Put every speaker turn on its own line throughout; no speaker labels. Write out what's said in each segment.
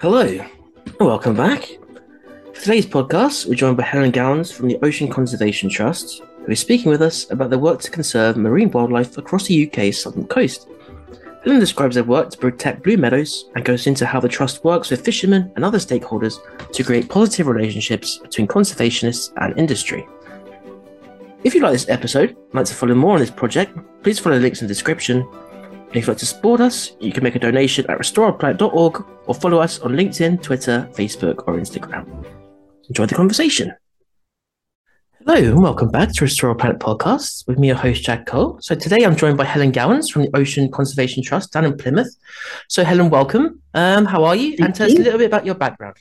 Hello, and welcome back. For today's podcast, we're joined by Helen Gowans from the Ocean Conservation Trust, who is speaking with us about their work to conserve marine wildlife across the UK's southern coast. Helen describes their work to protect blue meadows and goes into how the Trust works with fishermen and other stakeholders to create positive relationships between conservationists and industry. If you like this episode and like to follow more on this project, please follow the links in the description. And if you'd like to support us, you can make a donation at restoreourplanet.org or follow us on LinkedIn, Twitter, Facebook, or Instagram. Enjoy the conversation. Hello and welcome back to Restore Our Planet podcast with me, your host, Jack Cole. So today I'm joined by Helen Gowans from the Ocean Conservation Trust down in Plymouth. So Helen, welcome. Um, how are you?
Thank
and tell us a little bit about your background.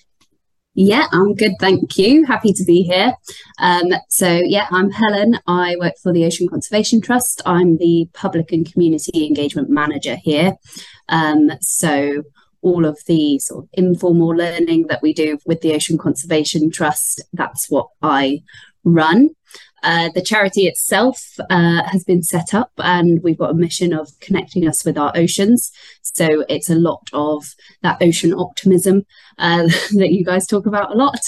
Yeah, I'm good, thank you. Happy to be here. Um, so, yeah, I'm Helen. I work for the Ocean Conservation Trust. I'm the Public and Community Engagement Manager here. Um, so, all of the sort of informal learning that we do with the Ocean Conservation Trust, that's what I run. Uh, the charity itself uh, has been set up, and we've got a mission of connecting us with our oceans. So it's a lot of that ocean optimism uh, that you guys talk about a lot,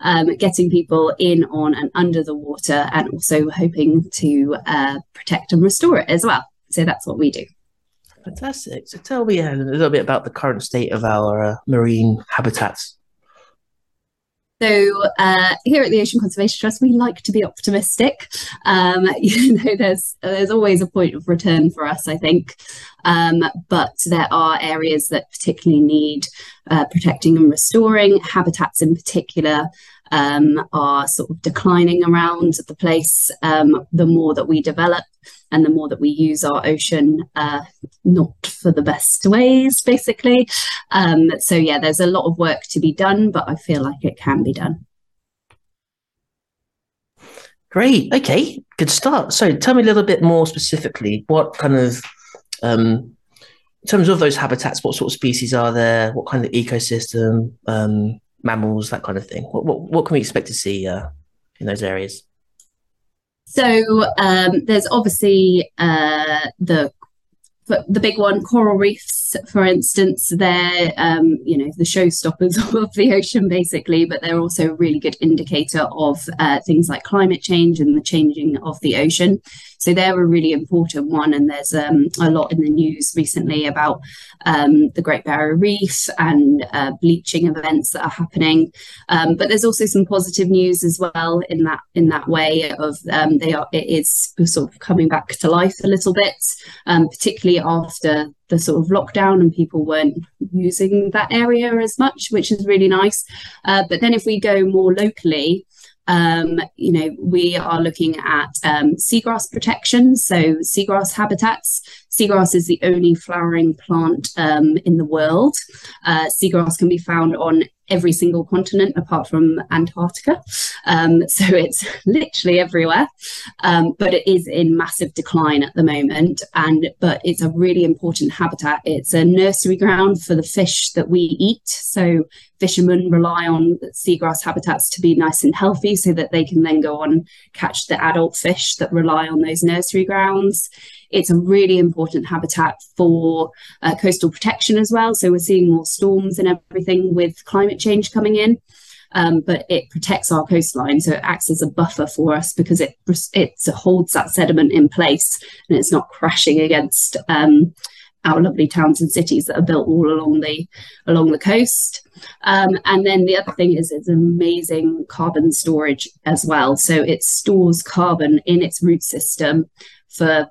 um, getting people in, on, and under the water, and also hoping to uh, protect and restore it as well. So that's what we do.
Fantastic. So tell me a little bit about the current state of our uh, marine habitats.
So uh, here at the Ocean Conservation Trust, we like to be optimistic. Um, you know, there's there's always a point of return for us, I think, um, but there are areas that particularly need uh, protecting and restoring. Habitats, in particular, um, are sort of declining around the place. Um, the more that we develop, and the more that we use our ocean, uh, not for the best ways, basically. Um, so yeah, there's a lot of work to be done, but I feel like it can be done.
Great. Okay. Good start. So tell me a little bit more specifically what kind of, um, in terms of those habitats, what sort of species are there? What kind of ecosystem, um, mammals, that kind of thing? What, what, what can we expect to see uh, in those areas?
So um, there's obviously uh, the the big one, coral reefs, for instance. They're um, you know the showstoppers of the ocean, basically, but they're also a really good indicator of uh, things like climate change and the changing of the ocean. So they're a really important one, and there's um, a lot in the news recently about um, the Great Barrier Reef and uh, bleaching events that are happening. Um, but there's also some positive news as well in that in that way of um, they are it is sort of coming back to life a little bit, um, particularly after the sort of lockdown and people weren't using that area as much, which is really nice. Uh, but then if we go more locally, um, you know, we are looking at um, seagrass protection, so seagrass habitats. Seagrass is the only flowering plant um, in the world. Uh, seagrass can be found on every single continent apart from Antarctica. Um, so it's literally everywhere. Um, but it is in massive decline at the moment. And but it's a really important habitat. It's a nursery ground for the fish that we eat. So fishermen rely on seagrass habitats to be nice and healthy so that they can then go on catch the adult fish that rely on those nursery grounds. It's a really important habitat for uh, coastal protection as well. So we're seeing more storms and everything with climate change coming in. Um, but it protects our coastline, so it acts as a buffer for us because it it holds that sediment in place and it's not crashing against um, our lovely towns and cities that are built all along the along the coast. Um, and then the other thing is it's amazing carbon storage as well. So it stores carbon in its root system for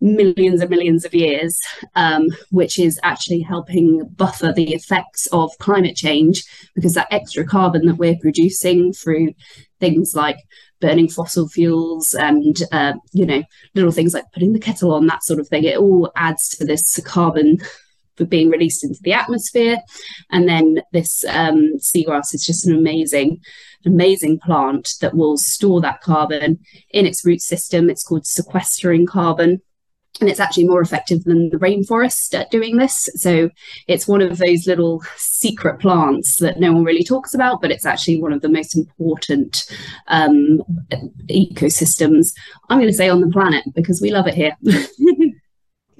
millions and millions of years, um, which is actually helping buffer the effects of climate change because that extra carbon that we're producing through things like burning fossil fuels and uh, you know little things like putting the kettle on that sort of thing it all adds to this carbon being released into the atmosphere. And then this um, seagrass is just an amazing amazing plant that will store that carbon in its root system. It's called sequestering carbon and it's actually more effective than the rainforest at doing this. So it's one of those little secret plants that no one really talks about, but it's actually one of the most important um, ecosystems, I'm going to say, on the planet because we love it here.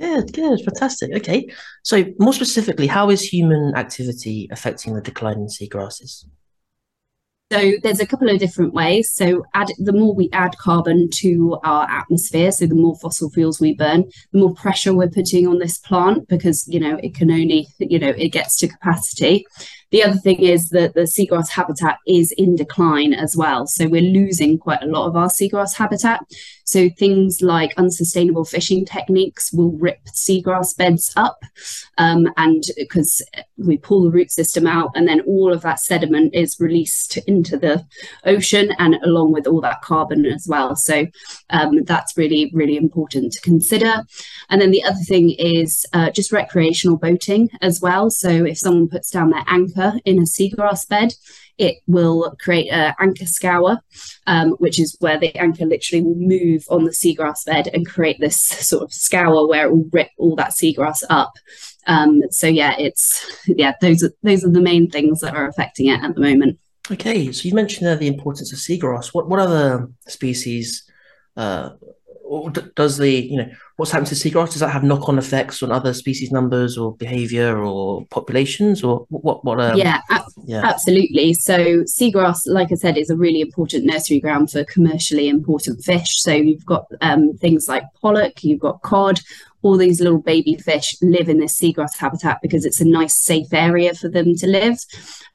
Good, good, fantastic. Okay, so more specifically, how is human activity affecting the decline in seagrasses?
So there's a couple of different ways. So add the more we add carbon to our atmosphere, so the more fossil fuels we burn, the more pressure we're putting on this plant because you know it can only you know it gets to capacity. The other thing is that the seagrass habitat is in decline as well. So we're losing quite a lot of our seagrass habitat. So things like unsustainable fishing techniques will rip seagrass beds up. Um, and because we pull the root system out, and then all of that sediment is released into the ocean and along with all that carbon as well. So um, that's really, really important to consider. And then the other thing is uh, just recreational boating as well. So if someone puts down their anchor in a seagrass bed, it will create an anchor scour, um, which is where the anchor literally will move on the seagrass bed and create this sort of scour where it will rip all that seagrass up. Um, so yeah, it's yeah those are those are the main things that are affecting it at the moment.
Okay, so you mentioned the importance of seagrass. What what other species uh, does the you know what's happened to seagrass? Does that have knock on effects on other species numbers or behavior or populations or what? What?
Um, yeah, yeah, absolutely. So seagrass, like I said, is a really important nursery ground for commercially important fish. So you've got um, things like pollock, you've got cod. All these little baby fish live in this seagrass habitat because it's a nice, safe area for them to live.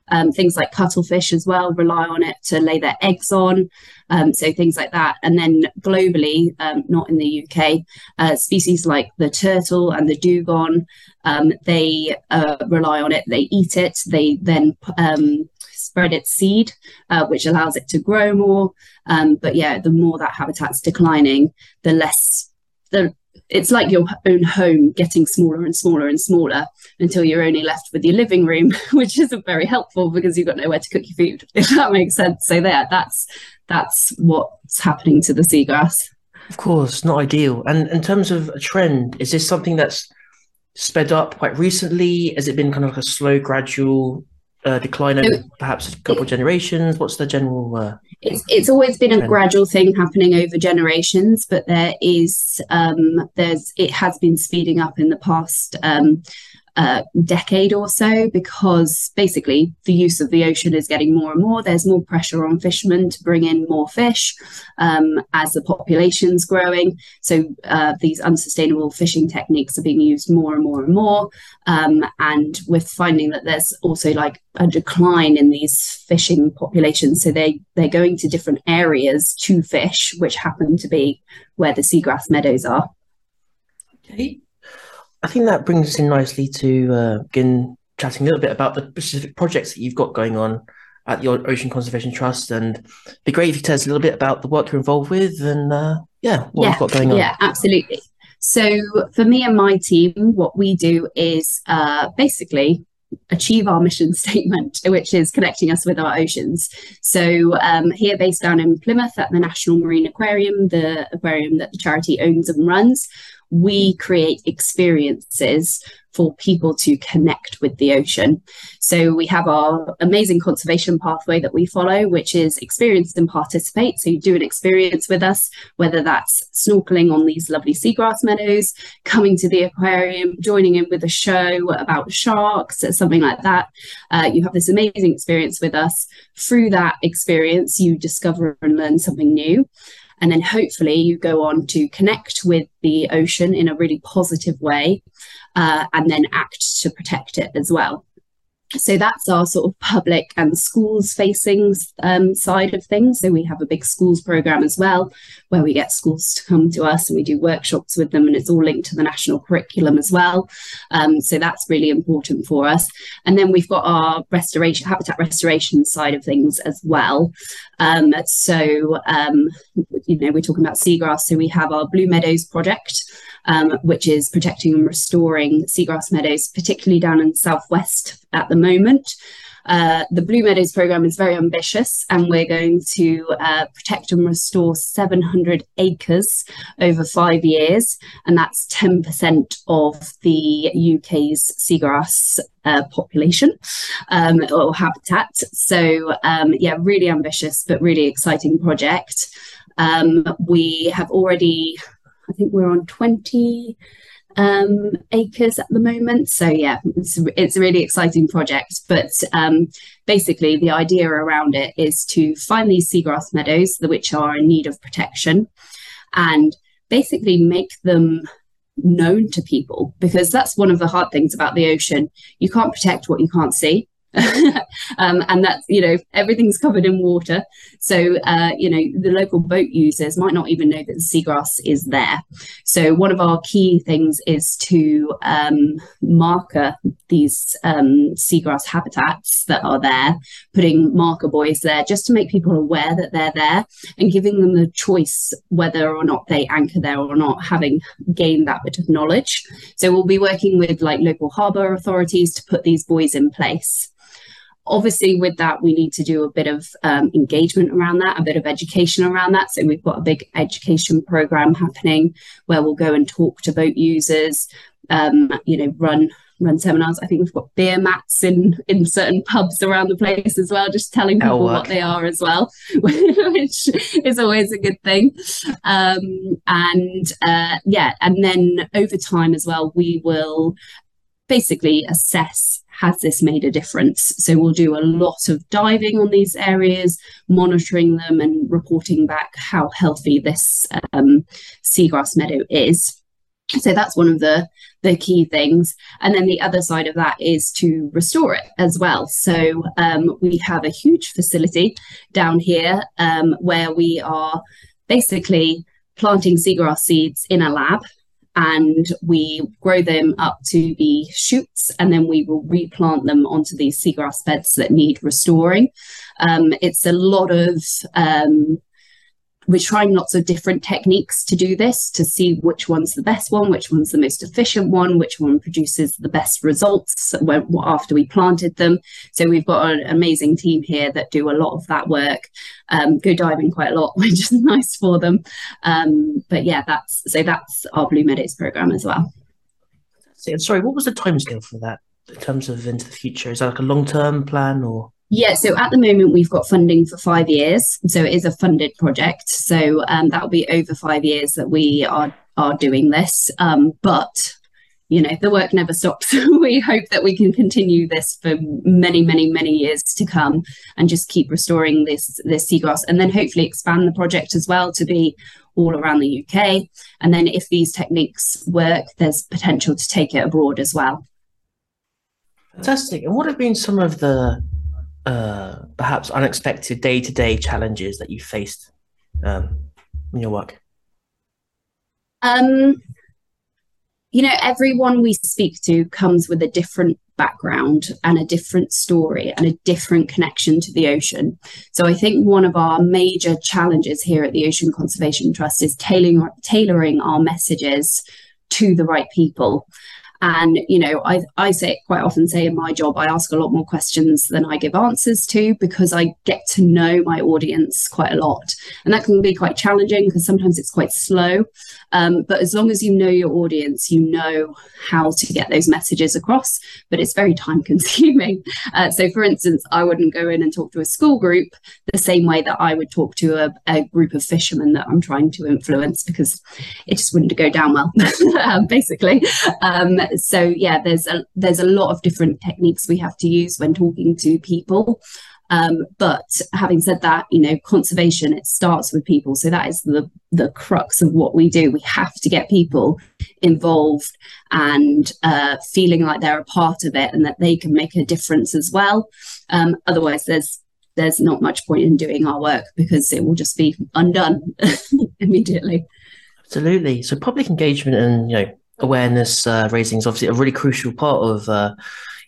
Um, things like cuttlefish as well rely on it to lay their eggs on. Um, so things like that. And then globally, um, not in the UK, uh, species like the turtle and the dugong, um, they uh, rely on it. They eat it. They then um, spread its seed, uh, which allows it to grow more. Um, but yeah, the more that habitat's declining, the less the it's like your own home getting smaller and smaller and smaller until you're only left with your living room, which isn't very helpful because you've got nowhere to cook your food, if that makes sense. So there, that's that's what's happening to the seagrass.
Of course, not ideal. And in terms of a trend, is this something that's sped up quite recently? Has it been kind of like a slow, gradual uh, decline over perhaps a couple of generations? What's the general? Uh,
it's it's always been a gradual thing happening over generations, but there is um, there's it has been speeding up in the past um, uh, decade or so because basically the use of the ocean is getting more and more. There's more pressure on fishermen to bring in more fish um, as the population's growing. So uh, these unsustainable fishing techniques are being used more and more and more. Um, and we're finding that there's also like a decline in these fishing populations. So they they're going to different areas to fish, which happen to be where the seagrass meadows are.
Okay. I think that brings us in nicely to uh, begin chatting a little bit about the specific projects that you've got going on at the Ocean Conservation Trust, and it'd be great if you tell us a little bit about the work you're involved with, and uh, yeah, what
yeah,
you've got going on.
Yeah, absolutely. So for me and my team, what we do is uh, basically achieve our mission statement, which is connecting us with our oceans. So, um, here based down in Plymouth at the National Marine Aquarium, the aquarium that the charity owns and runs, we create experiences for people to connect with the ocean. So we have our amazing conservation pathway that we follow, which is experience and participate. So you do an experience with us, whether that's snorkeling on these lovely seagrass meadows, coming to the aquarium, joining in with a show about sharks, something like that. Uh, you have this amazing experience with us. Through that experience, you discover and learn something new. And then hopefully you go on to connect with the ocean in a really positive way uh, and then act to protect it as well so that's our sort of public and schools facing um, side of things. So we have a big schools program as well, where we get schools to come to us and we do workshops with them, and it's all linked to the national curriculum as well. Um, so that's really important for us. And then we've got our restoration, habitat restoration side of things as well. Um, so um, you know, we're talking about seagrass. So we have our Blue Meadows project um, which is protecting and restoring seagrass meadows, particularly down in southwest at the moment. Uh, the Blue Meadows program is very ambitious, and we're going to uh, protect and restore 700 acres over five years, and that's 10% of the UK's seagrass uh, population um, or habitat. So, um, yeah, really ambitious but really exciting project. Um, we have already I think we're on 20 um, acres at the moment. So yeah, it's, it's a really exciting project. But um, basically, the idea around it is to find these seagrass meadows which are in need of protection, and basically make them known to people because that's one of the hard things about the ocean. You can't protect what you can't see. um, and that's you know everything's covered in water. So uh, you know the local boat users might not even know that the seagrass is there. So one of our key things is to um, marker these um, seagrass habitats that are there putting marker buoys there just to make people aware that they're there and giving them the choice whether or not they anchor there or not having gained that bit of knowledge. So we'll be working with like local harbour authorities to put these buoys in place obviously with that we need to do a bit of um, engagement around that a bit of education around that. So we've got a big education program happening where we'll go and talk to boat users um, you know run run seminars. I think we've got beer mats in in certain pubs around the place as well just telling people what they are as well which is always a good thing. Um, and uh, yeah and then over time as well we will basically assess has this made a difference? So we'll do a lot of diving on these areas, monitoring them and reporting back how healthy this um, seagrass meadow is. So that's one of the the key things. And then the other side of that is to restore it as well. So um, we have a huge facility down here um, where we are basically planting seagrass seeds in a lab and we grow them up to be shoots and then we will replant them onto these seagrass beds that need restoring. Um, it's a lot of um, we're trying lots of different techniques to do this to see which one's the best one, which one's the most efficient one, which one produces the best results when, after we planted them. So we've got an amazing team here that do a lot of that work, um, go diving quite a lot, which is nice for them. Um, but yeah, that's so that's our Blue Meadows program as well.
Sorry, what was the timescale for that in terms of into the future? Is that like a long term plan or?
Yeah, so at the moment we've got funding for five years, so it is a funded project. So um, that will be over five years that we are are doing this. Um, but you know the work never stops. we hope that we can continue this for many, many, many years to come, and just keep restoring this this seagrass, and then hopefully expand the project as well to be all around the UK. And then if these techniques work, there's potential to take it abroad as well.
Fantastic. And what have been some of the uh, perhaps unexpected day to day challenges that you faced um, in your work?
Um, you know, everyone we speak to comes with a different background and a different story and a different connection to the ocean. So I think one of our major challenges here at the Ocean Conservation Trust is tailoring, tailoring our messages to the right people. And, you know, I, I say quite often say in my job, I ask a lot more questions than I give answers to because I get to know my audience quite a lot. And that can be quite challenging because sometimes it's quite slow. Um, but as long as you know your audience, you know how to get those messages across, but it's very time consuming. Uh, so, for instance, I wouldn't go in and talk to a school group the same way that I would talk to a, a group of fishermen that I'm trying to influence because it just wouldn't go down well, um, basically. Um, so yeah, there's a there's a lot of different techniques we have to use when talking to people. Um, but having said that, you know, conservation it starts with people. So that is the the crux of what we do. We have to get people involved and uh, feeling like they're a part of it and that they can make a difference as well. Um, otherwise, there's there's not much point in doing our work because it will just be undone immediately.
Absolutely. So public engagement and you know awareness uh, raising is obviously a really crucial part of uh,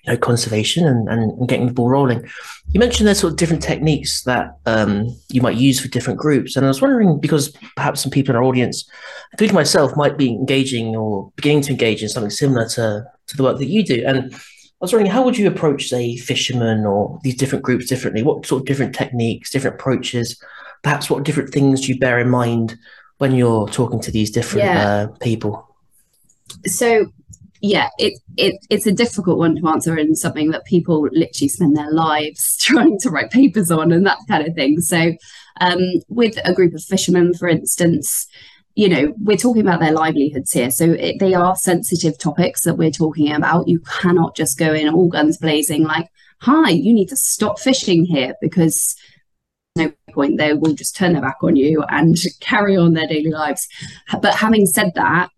you know conservation and, and, getting the ball rolling. You mentioned there's sort of different techniques that um, you might use for different groups, and I was wondering because perhaps some people in our audience, including myself, might be engaging or beginning to engage in something similar to to the work that you do, and I was wondering how would you approach, say, fishermen or these different groups differently? What sort of different techniques, different approaches, perhaps what different things do you bear in mind when you're talking to these different yeah. uh, people?
So yeah, it, it it's a difficult one to answer and something that people literally spend their lives trying to write papers on and that kind of thing. So, um, with a group of fishermen, for instance, you know, we're talking about their livelihoods here. So it, they are sensitive topics that we're talking about. You cannot just go in all guns blazing, like, hi, you need to stop fishing here because no point they will just turn their back on you and carry on their daily lives but having said that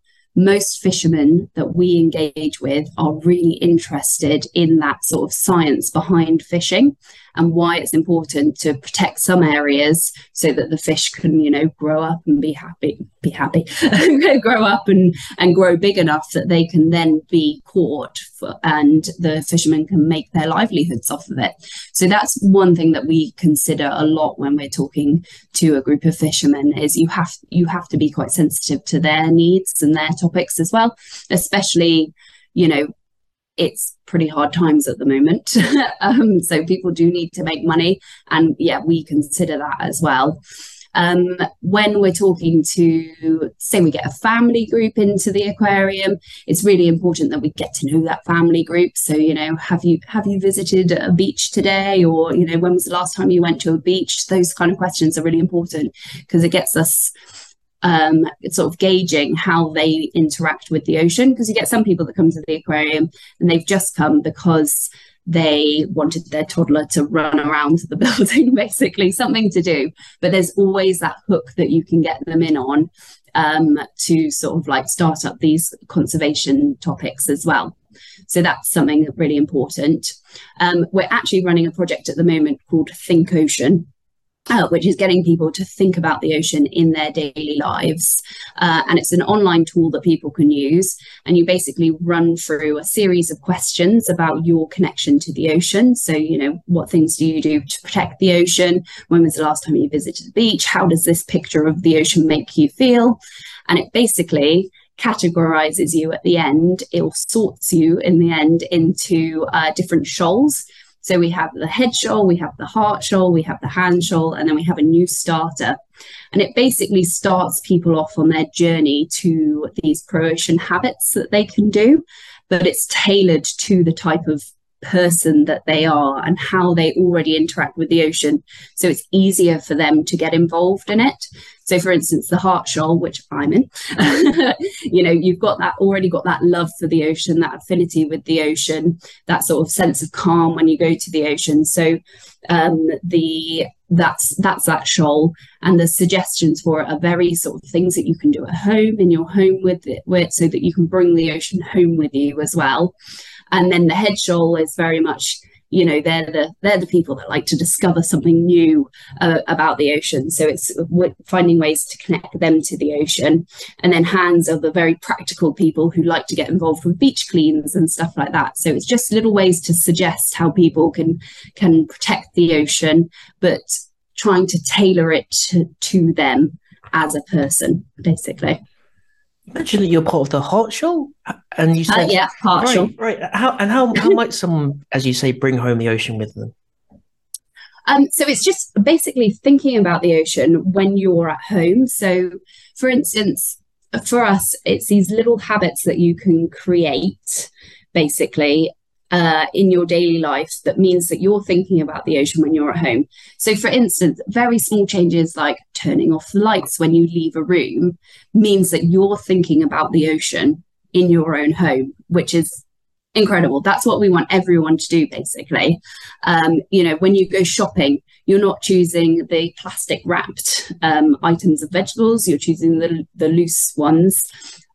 most fishermen that we engage with are really interested in that sort of science behind fishing and why it's important to protect some areas so that the fish can you know grow up and be happy be happy grow up and and grow big enough that they can then be caught for, and the fishermen can make their livelihoods off of it. So that's one thing that we consider a lot when we're talking to a group of fishermen is you have you have to be quite sensitive to their needs and their topics as well especially you know it's pretty hard times at the moment. um, so people do need to make money. And yeah, we consider that as well. Um, when we're talking to, say, we get a family group into the aquarium, it's really important that we get to know that family group. So, you know, have you have you visited a beach today, or you know, when was the last time you went to a beach? Those kind of questions are really important because it gets us um, sort of gauging how they interact with the ocean. Because you get some people that come to the aquarium and they've just come because they wanted their toddler to run around the building, basically, something to do. But there's always that hook that you can get them in on um, to sort of like start up these conservation topics as well. So that's something really important. Um, we're actually running a project at the moment called Think Ocean, uh, which is getting people to think about the ocean in their daily lives. Uh, and it's an online tool that people can use. And you basically run through a series of questions about your connection to the ocean. So, you know, what things do you do to protect the ocean? When was the last time you visited the beach? How does this picture of the ocean make you feel? And it basically categorizes you at the end, it sorts you in the end into uh, different shoals. So we have the head shoal, we have the heart shoal, we have the hand shoal, and then we have a new starter. And it basically starts people off on their journey to these pro ocean habits that they can do, but it's tailored to the type of person that they are and how they already interact with the ocean. So it's easier for them to get involved in it. So, for instance, the heart shoal, which I'm in, you know, you've got that already got that love for the ocean, that affinity with the ocean, that sort of sense of calm when you go to the ocean. So, um, the that's that's that shoal, and the suggestions for it are very sort of things that you can do at home in your home with it, with, so that you can bring the ocean home with you as well. And then the head shoal is very much you know they're the they're the people that like to discover something new uh, about the ocean. So it's finding ways to connect them to the ocean. And then hands are the very practical people who like to get involved with beach cleans and stuff like that. So it's just little ways to suggest how people can can protect the ocean but trying to tailor it to, to them as a person basically
mentioned that you're part of the Heart Shoal, and you uh, said,
uh, "Yeah, Heart
right,
Shoal."
Right. How and how how might someone, as you say, bring home the ocean with them?
Um, so it's just basically thinking about the ocean when you're at home. So, for instance, for us, it's these little habits that you can create, basically, uh, in your daily life that means that you're thinking about the ocean when you're at home. So, for instance, very small changes like turning off the lights when you leave a room means that you're thinking about the ocean in your own home, which is incredible. That's what we want everyone to do, basically. Um, you know, when you go shopping, you're not choosing the plastic wrapped um, items of vegetables, you're choosing the, the loose ones.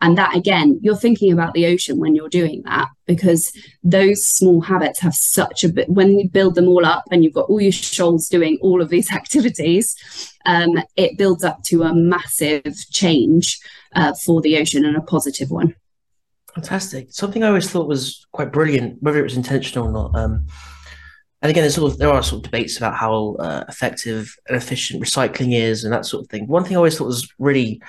And that again, you're thinking about the ocean when you're doing that because those small habits have such a bit, when you build them all up and you've got all your shoals doing all of these activities, um, it builds up to a massive change uh, for the ocean and a positive one.
Fantastic. Something I always thought was quite brilliant, whether it was intentional or not. Um, and again, there's sort of there are sort of debates about how uh, effective and efficient recycling is and that sort of thing. One thing I always thought was really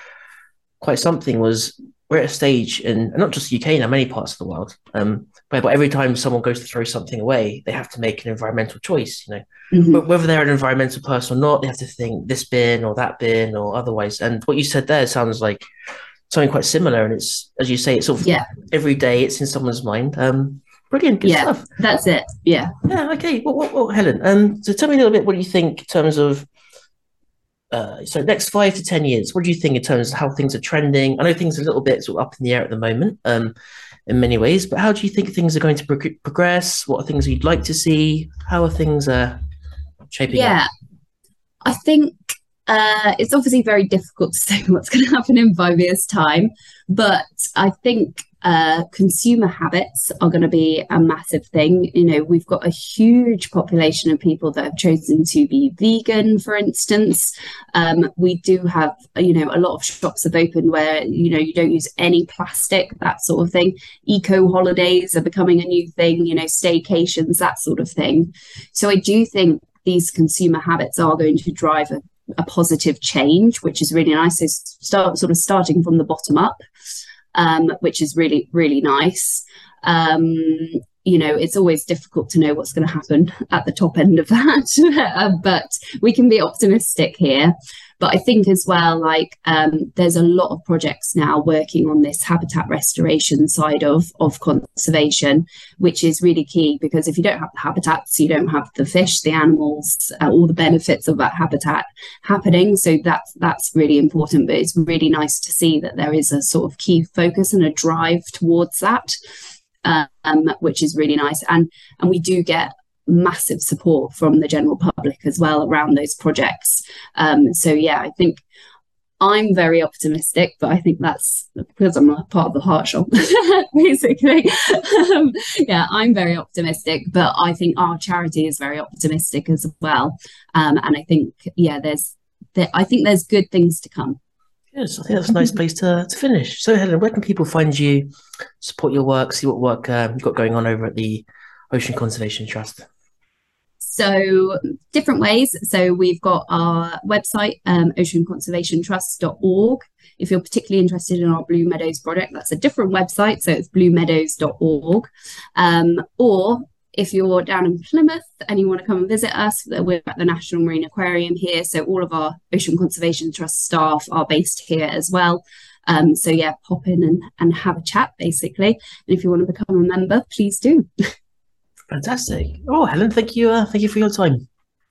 quite something was we're at a stage in not just the UK now, many parts of the world, um, but every time someone goes to throw something away, they have to make an environmental choice. You know, mm-hmm. but whether they're an environmental person or not, they have to think this bin or that bin or otherwise. And what you said there sounds like something quite similar. And it's as you say, it's sort of yeah. every day it's in someone's mind. Um, brilliant, good
yeah,
stuff.
That's it. Yeah.
Yeah. Okay. Well, well, well, Helen. Um, so tell me a little bit what do you think in terms of uh, so next five to ten years, what do you think in terms of how things are trending? I know things are a little bit sort of up in the air at the moment, um, in many ways, but how do you think things are going to pro- progress? What are things you'd like to see? How are things uh, shaping
yeah,
up?
I think uh, it's obviously very difficult to say what's going to happen in five years' time, but I think uh, consumer habits are going to be a massive thing. You know, we've got a huge population of people that have chosen to be vegan, for instance. Um, we do have, you know, a lot of shops have opened where, you know, you don't use any plastic, that sort of thing. Eco holidays are becoming a new thing, you know, staycations, that sort of thing. So I do think these consumer habits are going to drive a, a positive change, which is really nice. So start sort of starting from the bottom up um, which is really, really nice. Um, you know, it's always difficult to know what's going to happen at the top end of that, uh, but we can be optimistic here. But I think as well, like um, there's a lot of projects now working on this habitat restoration side of of conservation, which is really key because if you don't have the habitats, you don't have the fish, the animals, uh, all the benefits of that habitat happening. So that's that's really important. But it's really nice to see that there is a sort of key focus and a drive towards that. Um, which is really nice. And and we do get massive support from the general public as well around those projects. Um, so yeah, I think I'm very optimistic, but I think that's because I'm a part of the heart shoal, basically. um, yeah, I'm very optimistic, but I think our charity is very optimistic as well. Um, and I think, yeah, there's, there, I think there's good things to come.
Yes, I think that's a nice place to, to finish. So, Helen, where can people find you, support your work, see what work um, you've got going on over at the Ocean Conservation Trust?
So, different ways. So, we've got our website, um, oceanconservationtrust.org. If you're particularly interested in our Blue Meadows project, that's a different website. So, it's bluemeadows.org. Um, or if you're down in Plymouth and you want to come and visit us, we're at the National Marine Aquarium here. So, all of our Ocean Conservation Trust staff are based here as well. Um, so, yeah, pop in and, and have a chat basically. And if you want to become a member, please do.
Fantastic. Oh, Helen, thank you. Uh, thank you for your time.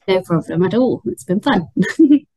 No problem at all. It's been fun.